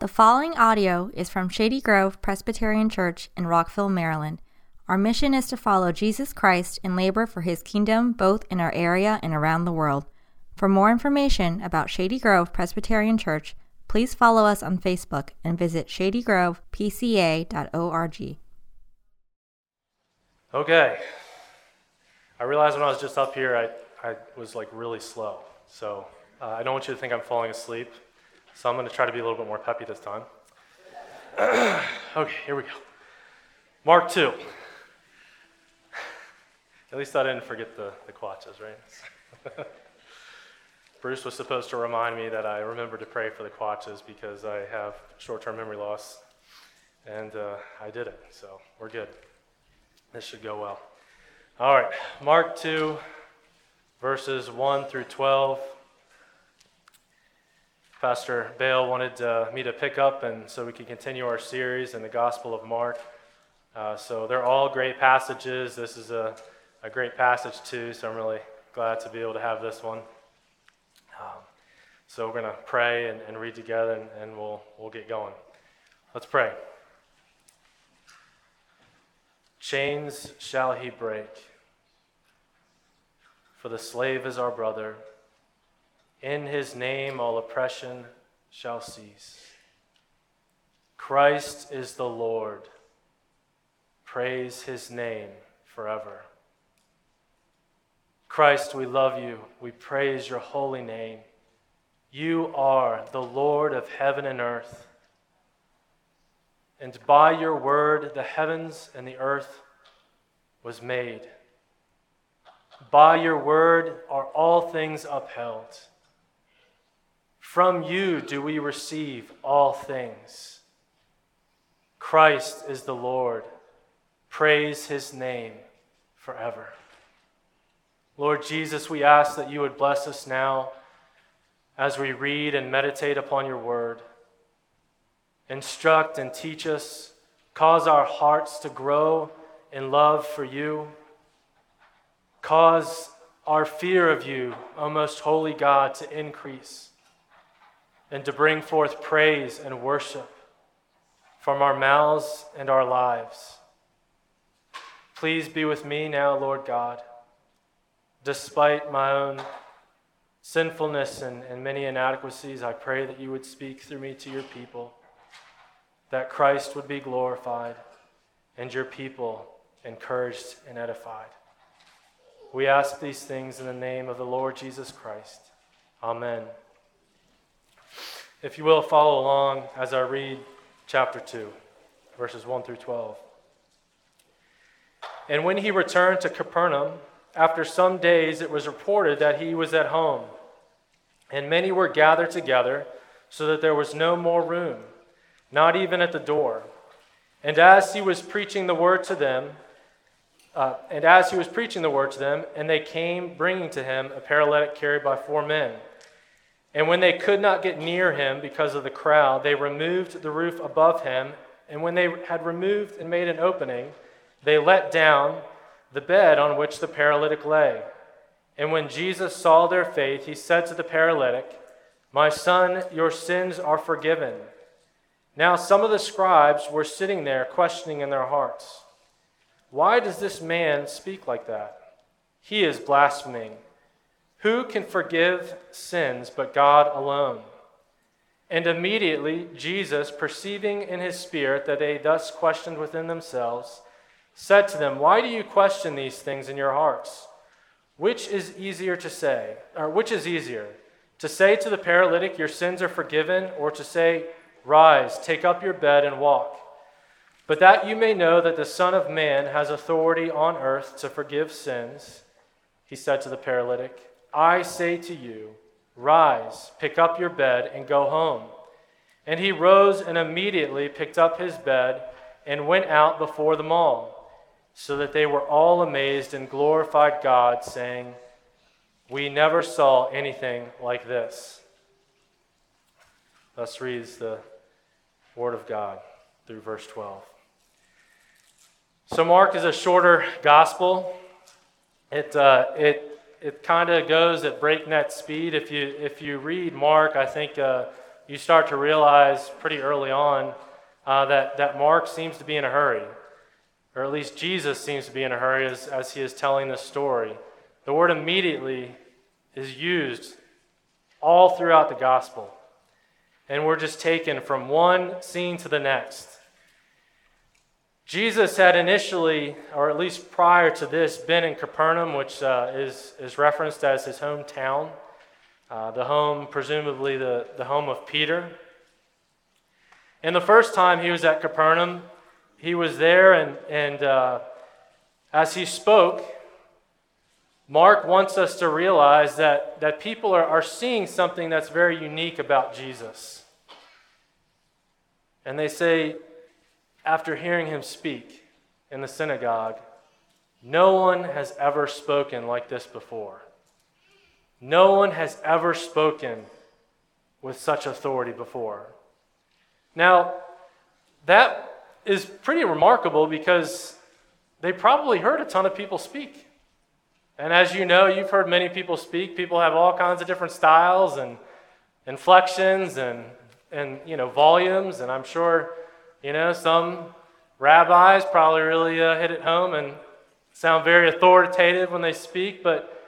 The following audio is from Shady Grove Presbyterian Church in Rockville, Maryland. Our mission is to follow Jesus Christ and labor for his kingdom both in our area and around the world. For more information about Shady Grove Presbyterian Church, please follow us on Facebook and visit shadygrovepca.org. Okay. I realized when I was just up here, I, I was like really slow. So uh, I don't want you to think I'm falling asleep. So I'm going to try to be a little bit more peppy this time. okay, here we go. Mark 2. At least I didn't forget the, the quatches, right? Bruce was supposed to remind me that I remember to pray for the quatches because I have short term memory loss. And uh, I did it, so we're good. This should go well. All right, Mark 2, verses 1 through 12. Pastor Bale wanted uh, me to pick up, and so we can continue our series in the Gospel of Mark. Uh, so they're all great passages. This is a, a great passage, too, so I'm really glad to be able to have this one. Um, so we're going to pray and, and, read together, and, and we'll, we'll get going. Let's pray. Chains shall he break, for the slave is our brother in his name, all oppression shall cease. Christ is the Lord. Praise his name forever. Christ, we love you. We praise your holy name. You are the Lord of heaven and earth. And by your word, the heavens and the earth was made. By your word are all things upheld. From you do we receive all things. Christ is the Lord. Praise his name forever. Lord Jesus, we ask that you would bless us now as we read and meditate upon your word. Instruct and teach us, cause our hearts to grow in love for you, cause our fear of you, O most holy God, to increase and to bring forth praise and worship from our mouths and our lives. Please be with me now, Lord God. Despite my own sinfulness and, and many inadequacies, I pray that you would speak through me to your people, that Christ would be glorified, and your people encouraged and edified. We ask these things in the name of the Lord Jesus Christ. Amen. If you will, follow along as I read chapter 2, verses 1 through 12. And when he returned to Capernaum, after some days it was reported that he was at home. And many were gathered together, so that there was no more room, not even at the door. And as he was preaching the word to them, uh, and as he was preaching the word to them, and they came bringing to him a paralytic carried by four men. And when they could not get near him because of the crowd, they removed the roof above him. And when they had removed and made an opening, they let down the bed on which the paralytic lay. And when Jesus saw their faith, he said to the paralytic, My son, your sins are forgiven. Now, some of the scribes were sitting there, questioning in their hearts, Why does this man speak like that? He is blaspheming. Who can forgive sins but God alone? And immediately Jesus, perceiving in his spirit that they thus questioned within themselves, said to them, Why do you question these things in your hearts? Which is easier to say, or which is easier, to say to the paralytic, Your sins are forgiven, or to say, Rise, take up your bed and walk? But that you may know that the Son of Man has authority on earth to forgive sins, he said to the paralytic. I say to you, rise, pick up your bed, and go home. And he rose and immediately picked up his bed and went out before them all, so that they were all amazed and glorified God, saying, We never saw anything like this. Thus reads the Word of God through verse 12. So, Mark is a shorter gospel. It, uh, it it kind of goes at breakneck speed. If you if you read Mark, I think uh, you start to realize pretty early on uh, that, that Mark seems to be in a hurry, or at least Jesus seems to be in a hurry as, as he is telling this story. The word immediately is used all throughout the gospel. And we're just taken from one scene to the next. Jesus had initially, or at least prior to this, been in Capernaum, which uh, is, is referenced as his hometown, uh, the home, presumably the, the home of Peter. And the first time he was at Capernaum, he was there, and, and uh, as he spoke, Mark wants us to realize that, that people are, are seeing something that's very unique about Jesus. And they say, after hearing him speak in the synagogue, no one has ever spoken like this before. No one has ever spoken with such authority before. Now, that is pretty remarkable because they probably heard a ton of people speak. And as you know, you've heard many people speak. People have all kinds of different styles and inflections and, and you know, volumes. And I'm sure, you know, some rabbis probably really uh, hit it home and sound very authoritative when they speak. But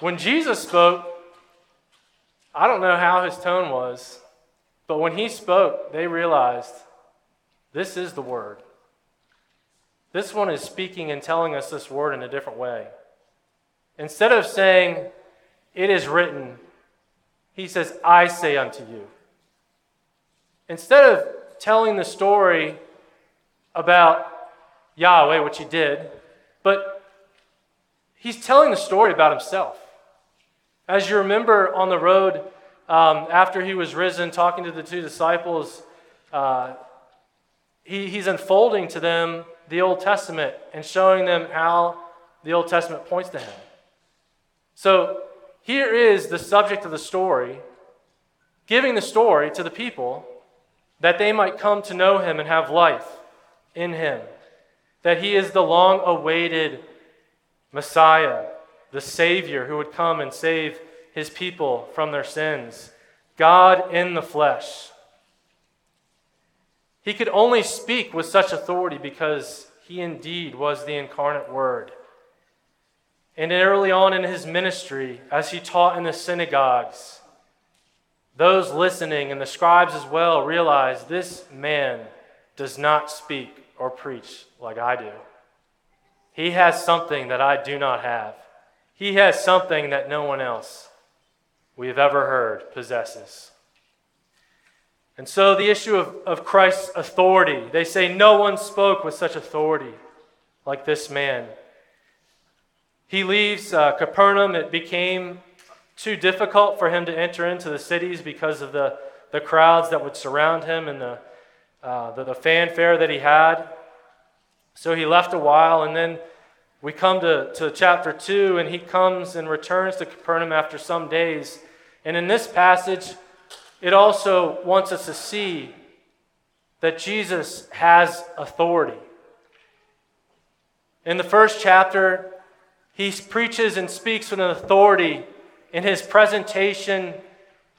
when Jesus spoke, I don't know how his tone was, but when he spoke, they realized this is the word. This one is speaking and telling us this word in a different way. Instead of saying, It is written, he says, I say unto you. Instead of telling the story about Yahweh, which he did, but he's telling the story about himself. As you remember on the road um, after he was risen, talking to the two disciples, uh, he, he's unfolding to them the Old Testament and showing them how the Old Testament points to him. So here is the subject of the story, giving the story to the people that they might come to know him and have life in him. That he is the long awaited Messiah, the Savior who would come and save his people from their sins. God in the flesh. He could only speak with such authority because he indeed was the incarnate Word. And early on in his ministry, as he taught in the synagogues, those listening and the scribes as well realize this man does not speak or preach like I do. He has something that I do not have. He has something that no one else we have ever heard possesses. And so, the issue of, of Christ's authority, they say no one spoke with such authority like this man. He leaves uh, Capernaum. It became too difficult for him to enter into the cities because of the, the crowds that would surround him and the, uh, the, the fanfare that he had. So he left a while, and then we come to, to chapter 2, and he comes and returns to Capernaum after some days. And in this passage, it also wants us to see that Jesus has authority. In the first chapter, he preaches and speaks with an authority in his presentation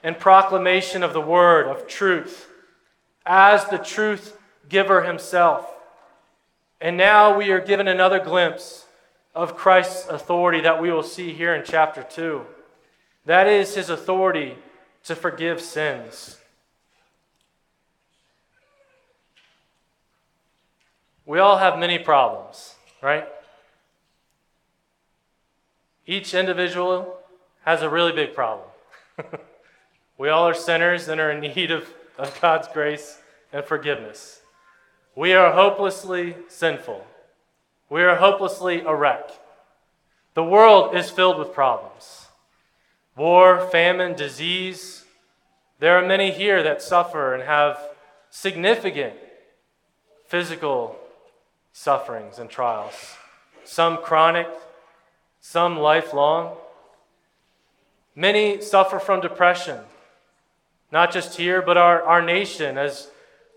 and proclamation of the word of truth as the truth giver himself. And now we are given another glimpse of Christ's authority that we will see here in chapter 2. That is his authority to forgive sins. We all have many problems, right? Each individual has a really big problem. we all are sinners and are in need of, of God's grace and forgiveness. We are hopelessly sinful. We are hopelessly a wreck. The world is filled with problems war, famine, disease. There are many here that suffer and have significant physical sufferings and trials, some chronic, some lifelong. Many suffer from depression, not just here, but our, our nation, as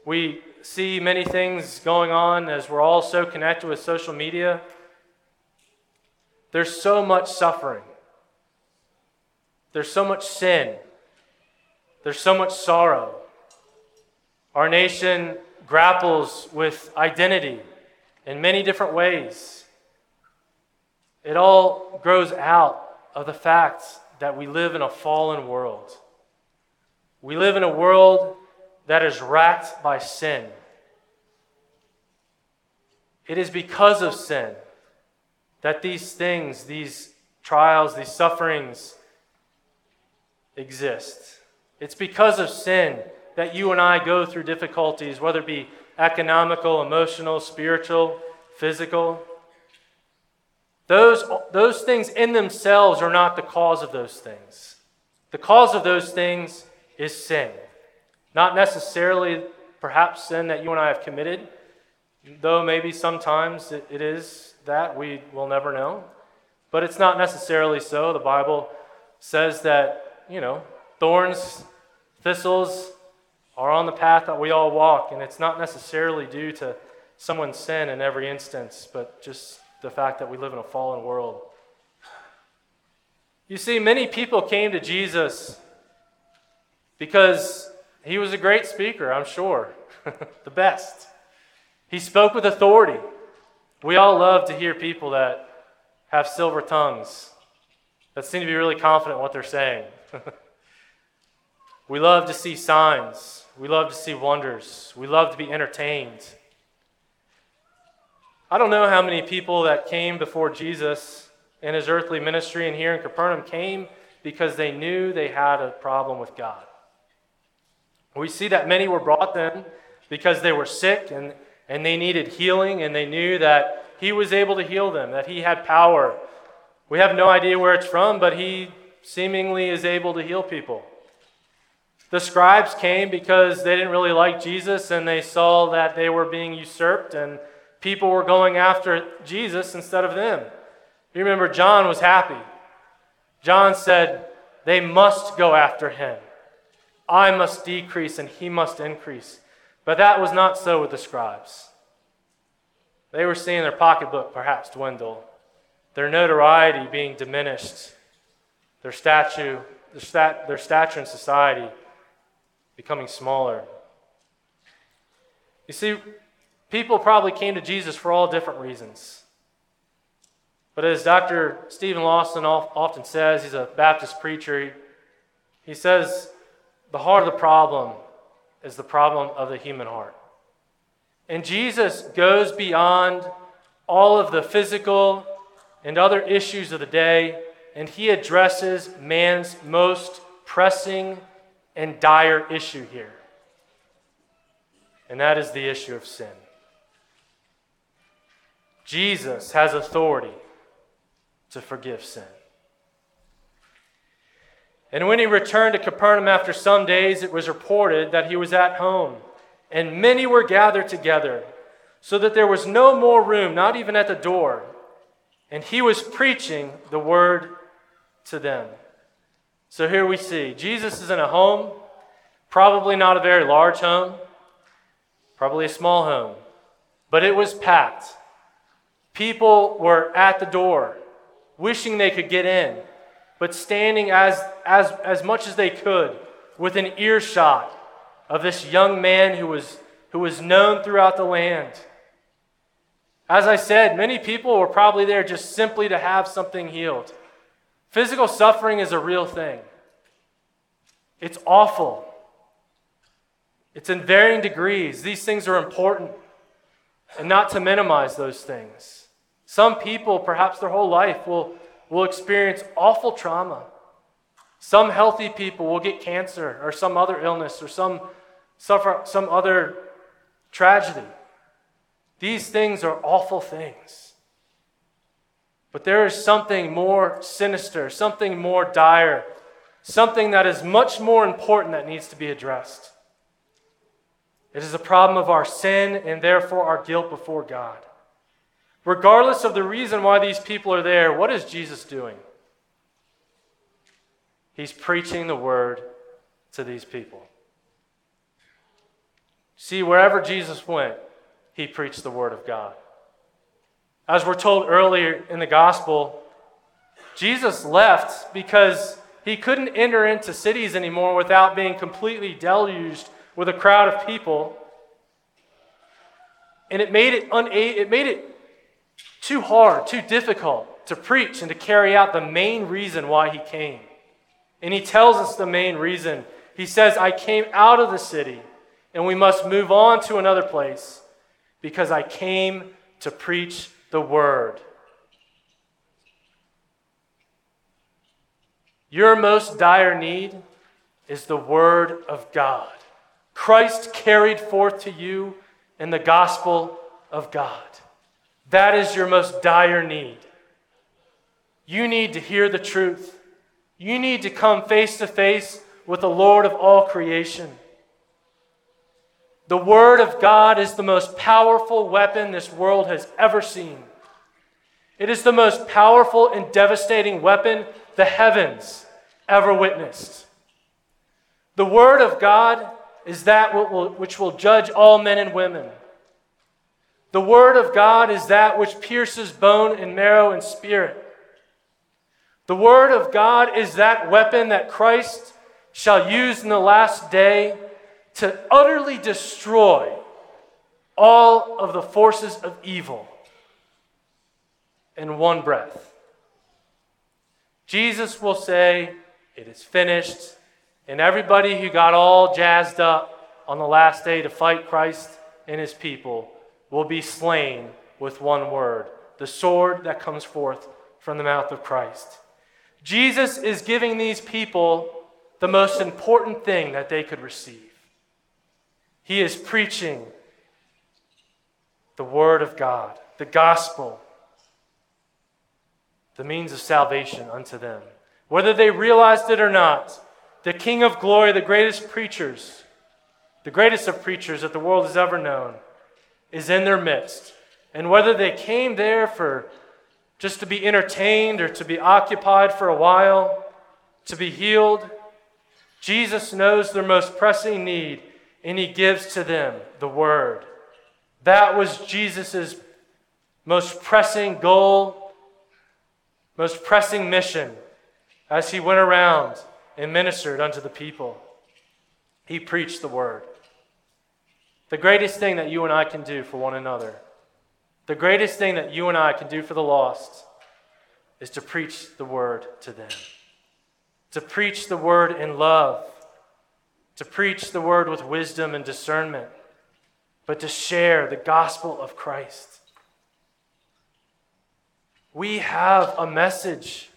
we see many things going on, as we're all so connected with social media. There's so much suffering, there's so much sin, there's so much sorrow. Our nation grapples with identity in many different ways. It all grows out of the fact that we live in a fallen world. We live in a world that is racked by sin. It is because of sin that these things, these trials, these sufferings exist. It's because of sin that you and I go through difficulties, whether it be economical, emotional, spiritual, physical. Those, those things in themselves are not the cause of those things. The cause of those things is sin. Not necessarily, perhaps, sin that you and I have committed, though maybe sometimes it, it is that. We will never know. But it's not necessarily so. The Bible says that, you know, thorns, thistles are on the path that we all walk, and it's not necessarily due to someone's sin in every instance, but just the fact that we live in a fallen world. You see, many people came to Jesus because he was a great speaker, I'm sure, the best. He spoke with authority. We all love to hear people that have silver tongues, that seem to be really confident in what they're saying. we love to see signs. We love to see wonders. We love to be entertained. I don't know how many people that came before Jesus in his earthly ministry and here in Capernaum came because they knew they had a problem with God. We see that many were brought then because they were sick and, and they needed healing, and they knew that he was able to heal them, that he had power. We have no idea where it's from, but he seemingly is able to heal people. The scribes came because they didn't really like Jesus and they saw that they were being usurped and people were going after Jesus instead of them. You remember, John was happy. John said, They must go after him. I must decrease and he must increase. But that was not so with the scribes. They were seeing their pocketbook perhaps dwindle, their notoriety being diminished, their statue, their, stat, their stature in society becoming smaller. You see, People probably came to Jesus for all different reasons. But as Dr. Steven Lawson often says, he's a Baptist preacher, he says the heart of the problem is the problem of the human heart. And Jesus goes beyond all of the physical and other issues of the day, and he addresses man's most pressing and dire issue here. And that is the issue of sin. Jesus has authority to forgive sin. And when he returned to Capernaum after some days, it was reported that he was at home, and many were gathered together, so that there was no more room, not even at the door. And he was preaching the word to them. So here we see Jesus is in a home, probably not a very large home, probably a small home, but it was packed. People were at the door, wishing they could get in, but standing as, as, as much as they could within earshot of this young man who was, who was known throughout the land. As I said, many people were probably there just simply to have something healed. Physical suffering is a real thing, it's awful. It's in varying degrees. These things are important, and not to minimize those things. Some people, perhaps their whole life, will, will experience awful trauma. Some healthy people will get cancer or some other illness or some, suffer some other tragedy. These things are awful things. But there is something more sinister, something more dire, something that is much more important that needs to be addressed. It is a problem of our sin and therefore our guilt before God. Regardless of the reason why these people are there, what is Jesus doing? He's preaching the word to these people. See, wherever Jesus went, he preached the word of God. As we're told earlier in the gospel, Jesus left because he couldn't enter into cities anymore without being completely deluged with a crowd of people. And it made it, una- it made it too hard, too difficult to preach and to carry out the main reason why he came. And he tells us the main reason. He says, I came out of the city, and we must move on to another place because I came to preach the word. Your most dire need is the word of God. Christ carried forth to you in the gospel of God. That is your most dire need. You need to hear the truth. You need to come face to face with the Lord of all creation. The Word of God is the most powerful weapon this world has ever seen. It is the most powerful and devastating weapon the heavens ever witnessed. The Word of God is that which will judge all men and women. The Word of God is that which pierces bone and marrow and spirit. The Word of God is that weapon that Christ shall use in the last day to utterly destroy all of the forces of evil in one breath. Jesus will say, It is finished. And everybody who got all jazzed up on the last day to fight Christ and his people will be slain with one word the sword that comes forth from the mouth of Christ. Jesus is giving these people the most important thing that they could receive. He is preaching the Word of God, the gospel, the means of salvation unto them. Whether they realized it or not, the King of glory, the greatest preachers, the greatest of preachers that the world has ever known, is in their midst. And whether they came there for just to be entertained or to be occupied for a while, to be healed, Jesus knows their most pressing need and he gives to them the word. That was Jesus' most pressing goal, most pressing mission as he went around and ministered unto the people. He preached the word. The greatest thing that you and I can do for one another, the greatest thing that you and I can do for the lost, is to preach the word to them. To preach the word in love, to preach the word with wisdom and discernment, but to share the gospel of Christ. We have a message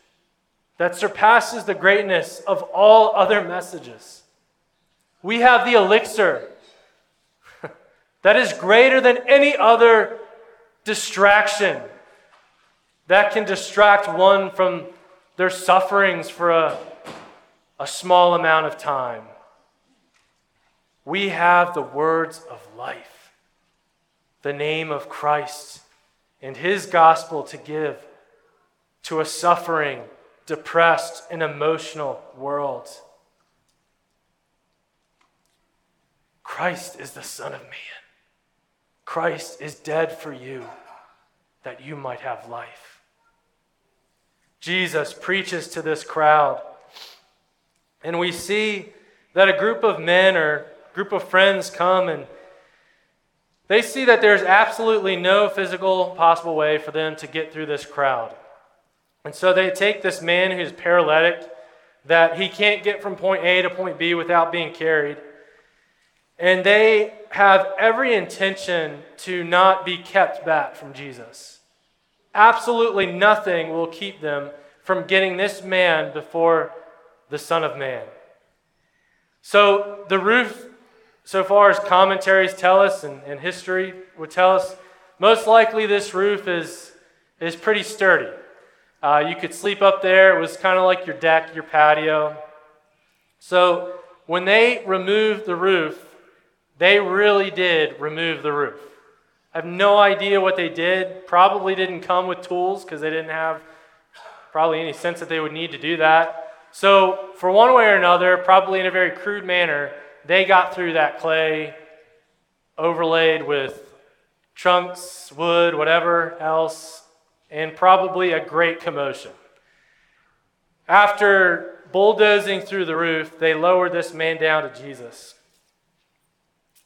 that surpasses the greatness of all other messages. We have the elixir that is greater than any other distraction that can distract one from their sufferings for a, a small amount of time. We have the words of life, the name of Christ, and his gospel to give to a suffering depressed, and emotional world. Christ is the Son of Man. Christ is dead for you that you might have life. Jesus preaches to this crowd, and we see that a group of men or group of friends come and they see that there's absolutely no physical possible way for them to get through this crowd. And so they take this man who's paralytic, that he can't get from point A to point B without being carried, and they have every intention to not be kept back from Jesus. Absolutely nothing will keep them from getting this man before the Son of Man. So the roof, so far as commentaries tell us and, and history would tell us, most likely this roof is, is pretty sturdy. Uh, you could sleep up there. It was kind of like your deck, your patio. So when they removed the roof, they really did remove the roof. I have no idea what they did. Probably didn't come with tools because they didn't have probably any sense that they would need to do that. So, for one way or another, probably in a very crude manner, they got through that clay overlaid with trunks, wood, whatever else, and probably a great commotion. After bulldozing through the roof, they lowered this man down to Jesus.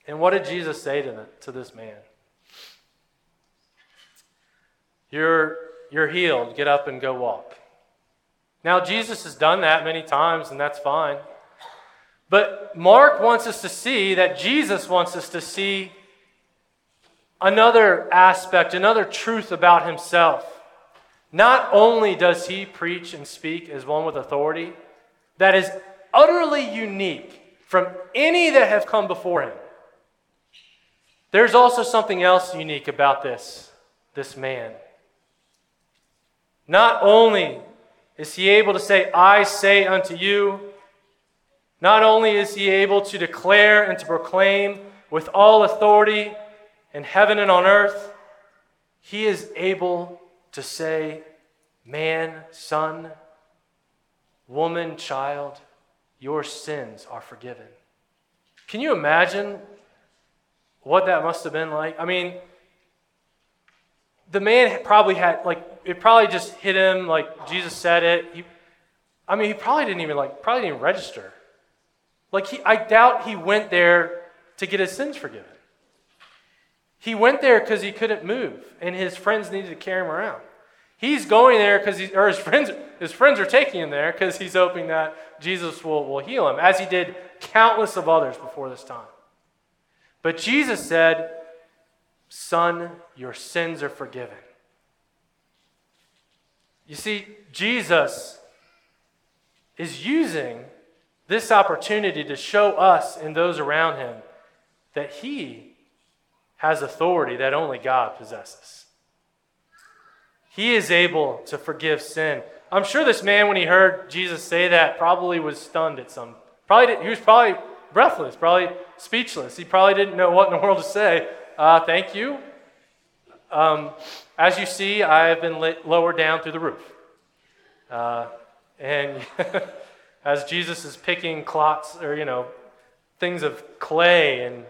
And what did Jesus say to, the, to this man? You're, you're healed. Get up and go walk. Now, Jesus has done that many times, and that's fine. But Mark wants us to see that Jesus wants us to see another aspect, another truth about himself. Not only does he preach and speak as one with authority, that is utterly unique from any that have come before him. There's also something else unique about this, this man. Not only is he able to say, I say unto you, not only is he able to declare and to proclaim with all authority in heaven and on earth, he is able to say, Man, son, woman, child, your sins are forgiven. Can you imagine what that must have been like? I mean, the man probably had, like, it probably just hit him, like Jesus said it. He, I mean, he probably didn't even, like, probably didn't even register. Like, he, I doubt he went there to get his sins forgiven. He went there because he couldn't move, and his friends needed to carry him around. He's going there because he, or his friends, his friends are taking him there because he's hoping that Jesus will, will heal him, as he did countless of others before this time. But Jesus said, Son, your sins are forgiven. You see, Jesus is using this opportunity to show us and those around him that he has authority that only God possesses. He is able to forgive sin. I'm sure this man, when he heard Jesus say that, probably was stunned at some. Probably he was probably breathless, probably speechless. He probably didn't know what in the world to say. Uh, thank you. Um, as you see, I have been lit, lowered down through the roof. Uh, and as Jesus is picking clots or, you know, things of clay and,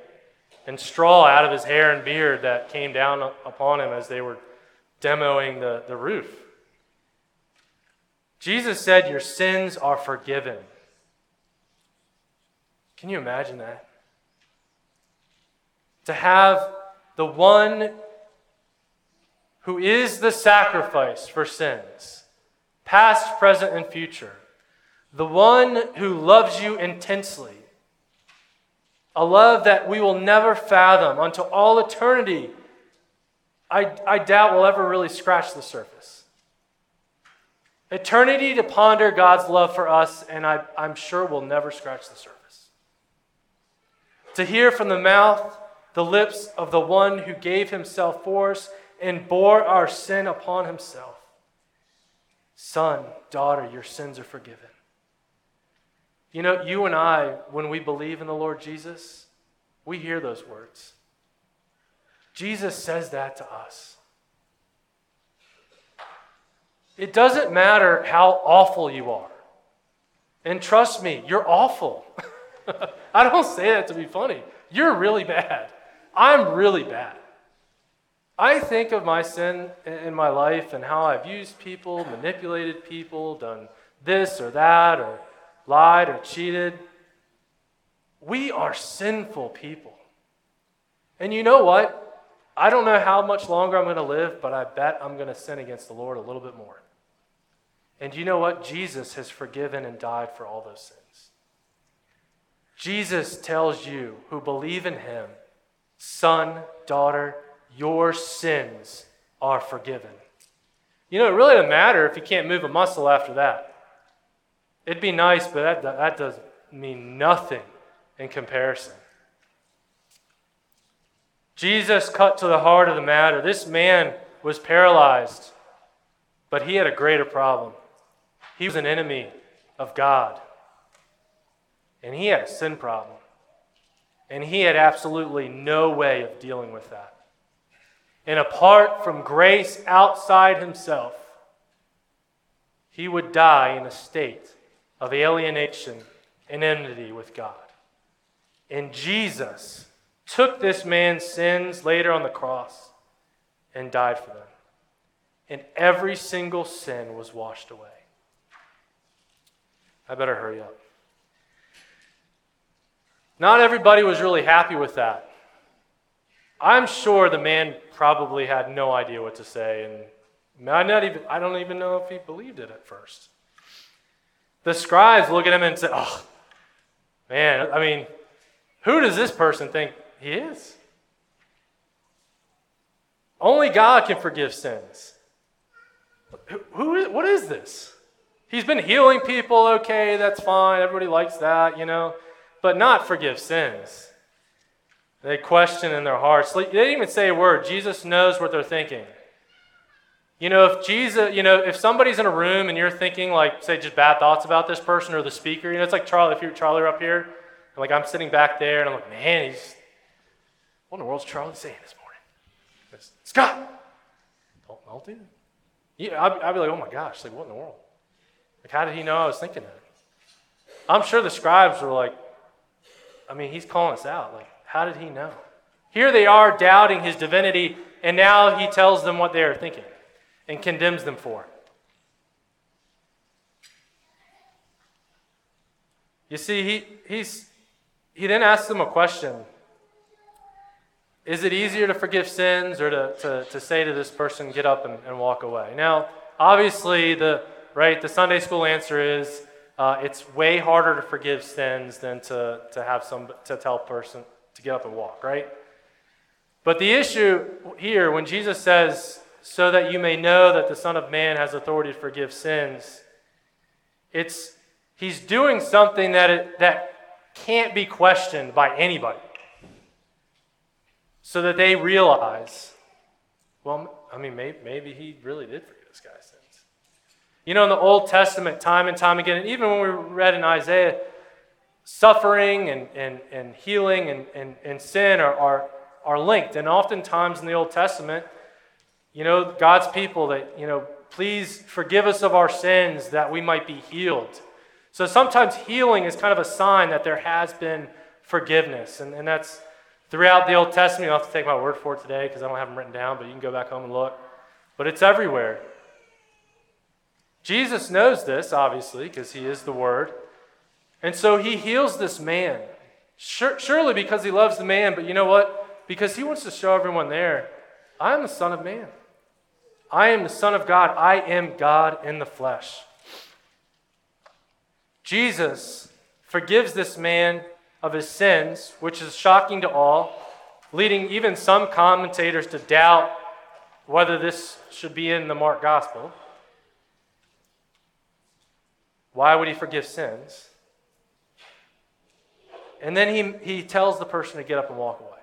and straw out of his hair and beard that came down upon him as they were demoing the, the roof. Jesus said, Your sins are forgiven. Can you imagine that? To have the one who is the sacrifice for sins, past, present, and future, the one who loves you intensely, a love that we will never fathom until all eternity I, I doubt we'll ever really scratch the surface. Eternity to ponder God's love for us, and I, I'm sure we'll never scratch the surface. To hear from the mouth, the lips of the one who gave himself for us and bore our sin upon himself. Son, daughter, your sins are forgiven. You know, you and I, when we believe in the Lord Jesus, we hear those words. Jesus says that to us. It doesn't matter how awful you are. And trust me, you're awful. I don't say that to be funny. You're really bad. I'm really bad. I think of my sin in my life and how I've used people, manipulated people, done this or that, or lied or cheated. We are sinful people. And you know what? I don't know how much longer I'm going to live, but I bet I'm going to sin against the Lord a little bit more. And you know what? Jesus has forgiven and died for all those sins. Jesus tells you who believe in him, son, daughter, your sins are forgiven. You know, it really doesn't matter if you can't move a muscle after that. It'd be nice, but that, that doesn't mean nothing in comparison. Jesus cut to the heart of the matter. This man was paralyzed, but he had a greater problem. He was an enemy of God, and he had a sin problem. And he had absolutely no way of dealing with that. And apart from grace outside himself, he would die in a state of alienation and enmity with God. And Jesus took this man's sins later on the cross and died for them. And every single sin was washed away. I better hurry up. Not everybody was really happy with that. I'm sure the man probably had no idea what to say, and I not even I don't even know if he believed it at first. The scribes look at him and say, "Oh, man, I mean, who does this person think he is?" Only God can forgive sins. Who, who what is this? He's been healing people, okay, that's fine. Everybody likes that, you know, but not forgive sins. They question in their hearts. They didn't even say a word. Jesus knows what they're thinking. You know, if Jesus, you know, if somebody's in a room and you're thinking like, say, just bad thoughts about this person or the speaker, you know, it's like Charlie. If you're Charlie up here, and like I'm sitting back there and I'm like, man, he's what in the world's Charlie saying this morning? Scott, don't, don't do that. Yeah, I'd, I'd, be like, oh my gosh, like what in the world? Like, how did he know I was thinking that? I'm sure the scribes were like, I mean, he's calling us out. Like, how did he know? Here they are doubting his divinity, and now he tells them what they are thinking and condemns them for. You see, he, he's, he then asks them a question Is it easier to forgive sins or to, to, to say to this person, get up and, and walk away? Now, obviously, the, right, the Sunday school answer is uh, it's way harder to forgive sins than to, to have some to tell a person to get up and walk, right? But the issue here, when Jesus says, so that you may know that the Son of Man has authority to forgive sins, it's he's doing something that, it, that can't be questioned by anybody. So that they realize, well, I mean, maybe, maybe he really did forgive. You know, in the Old Testament, time and time again, and even when we read in Isaiah, suffering and, and, and healing and, and, and sin are, are, are linked. And oftentimes in the Old Testament, you know, God's people that, you know, please forgive us of our sins that we might be healed. So sometimes healing is kind of a sign that there has been forgiveness. And, and that's throughout the Old Testament. I'll have to take my word for it today because I don't have them written down, but you can go back home and look. But it's everywhere. Jesus knows this, obviously, because he is the Word. And so he heals this man. surely because he loves the man, but you know what? Because he wants to show everyone there, I am the Son of Man. I am the Son of God. I am God in the flesh. Jesus forgives this man of his sins, which is shocking to all, leading even some commentators to doubt whether this should be in the Mark Gospel. Why would he forgive sins? And then he, he tells the person to get up and walk away.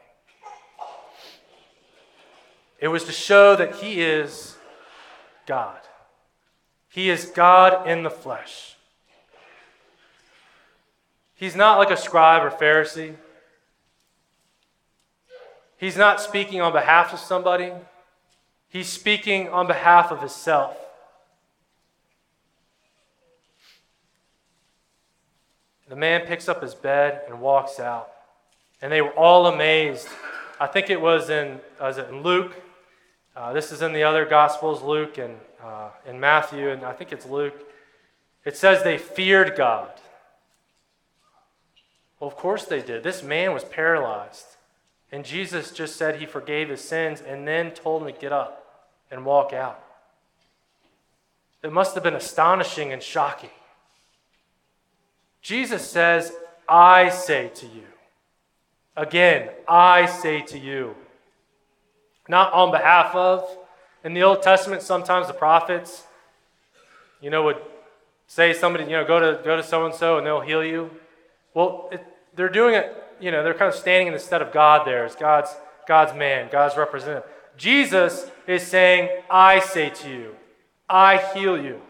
It was to show that he is God. He is God in the flesh. He's not like a scribe or Pharisee. He's not speaking on behalf of somebody. He's speaking on behalf of himself. The man picks up his bed and walks out. And they were all amazed. I think it was in, was it in Luke. Uh, this is in the other Gospels, Luke and uh, in Matthew, and I think it's Luke. It says they feared God. Well, of course they did. This man was paralyzed. And Jesus just said he forgave his sins and then told him to get up and walk out. It must have been astonishing and shocking. Jesus says, I say to you. Again, I say to you. Not on behalf of. In the Old Testament, sometimes the prophets, you know, would say somebody, you know, go to go to so and so and they'll heal you. Well, it, they're doing it, you know, they're kind of standing in the stead of God there as God's God's man, God's representative. Jesus is saying, I say to you, I heal you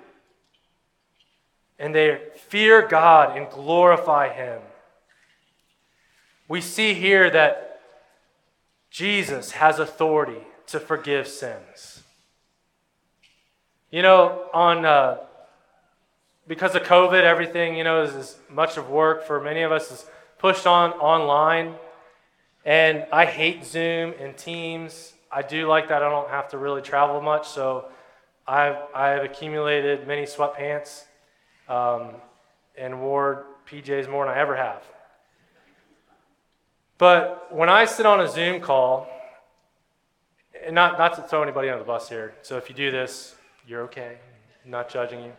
and they fear God and glorify Him. We see here that Jesus has authority to forgive sins. You know, on uh, because of COVID, everything you know is, is much of work for many of us is pushed on online, and I hate Zoom and Teams. I do like that I don't have to really travel much, so I've I've accumulated many sweatpants um, and wore PJs more than I ever have. But when I sit on a Zoom call and not, not to throw anybody under the bus here. So if you do this, you're okay. I'm not judging you.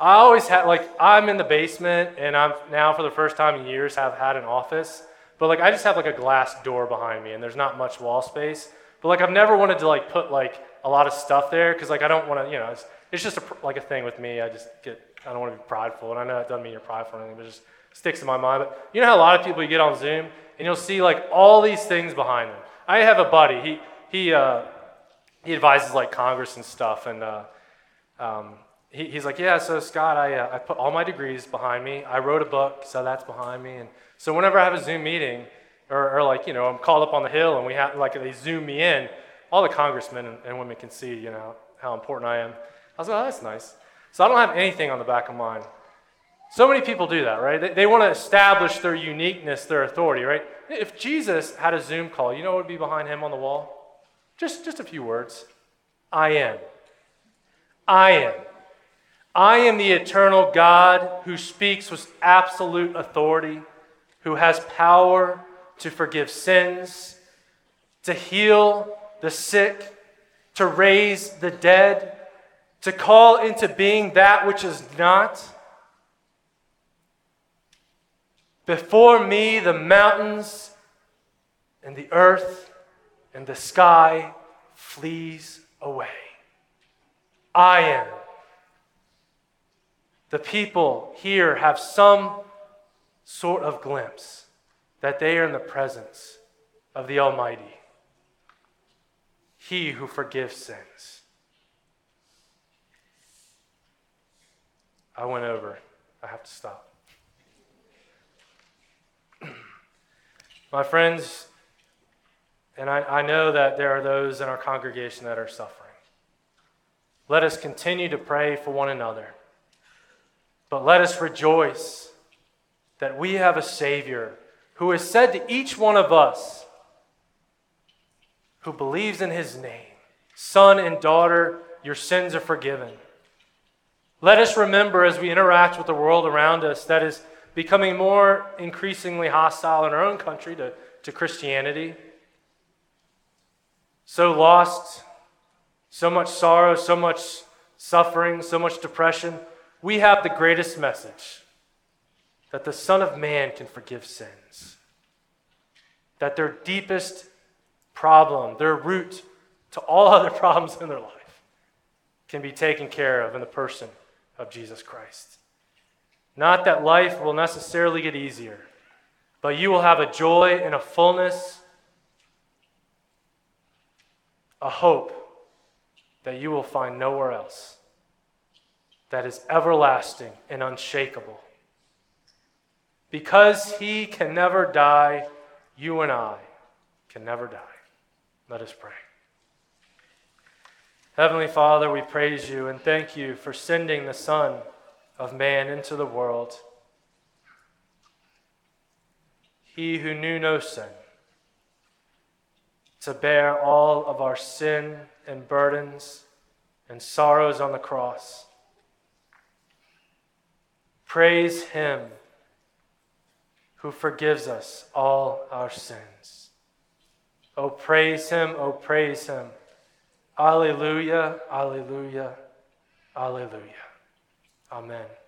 I always had, like, I'm in the basement, and I'm now for the first time in years have had an office. But, like, I just have, like, a glass door behind me, and there's not much wall space. But, like, I've never wanted to, like, put, like, a lot of stuff there because, like, I don't want to, you know, it's, it's just a, like a thing with me. I just get, I don't want to be prideful. And I know it doesn't mean you're prideful or anything, but it just sticks in my mind. But you know how a lot of people you get on Zoom, and you'll see, like, all these things behind them. I have a buddy. He, he, uh, he advises, like, Congress and stuff, and, uh, um, he, he's like, yeah, so Scott, I, uh, I put all my degrees behind me. I wrote a book, so that's behind me. And so whenever I have a Zoom meeting, or, or like, you know, I'm called up on the hill and we have, like, they zoom me in, all the congressmen and, and women can see, you know, how important I am. I was like, oh, that's nice. So I don't have anything on the back of mine. So many people do that, right? They, they want to establish their uniqueness, their authority, right? If Jesus had a Zoom call, you know what would be behind him on the wall? Just, just a few words I am. I am. I am the eternal God who speaks with absolute authority, who has power to forgive sins, to heal the sick, to raise the dead, to call into being that which is not. Before me, the mountains and the earth and the sky flees away. I am the people here have some sort of glimpse that they are in the presence of the Almighty, He who forgives sins. I went over. I have to stop. My friends, and I, I know that there are those in our congregation that are suffering. Let us continue to pray for one another but let us rejoice that we have a Savior who has said to each one of us who believes in his name, Son and daughter, your sins are forgiven. Let us remember as we interact with the world around us that is becoming more increasingly hostile in our own country to, to Christianity. So lost, so much sorrow, so much suffering, so much depression we have the greatest message that the Son of Man can forgive sins, that their deepest problem, their root to all other problems in their life, can be taken care of in the person of Jesus Christ. Not that life will necessarily get easier, but you will have a joy and a fullness, a hope that you will find nowhere else that is everlasting and unshakable. Because he can never die, you and I can never die. Let us pray. Heavenly Father, we praise you and thank you for sending the Son of Man into the world. He who knew no sin, to bear all of our sin and burdens and sorrows on the cross. Praise him who forgives us all our sins. Oh, praise him, oh, praise him. Alleluia, alleluia, alleluia. Amen.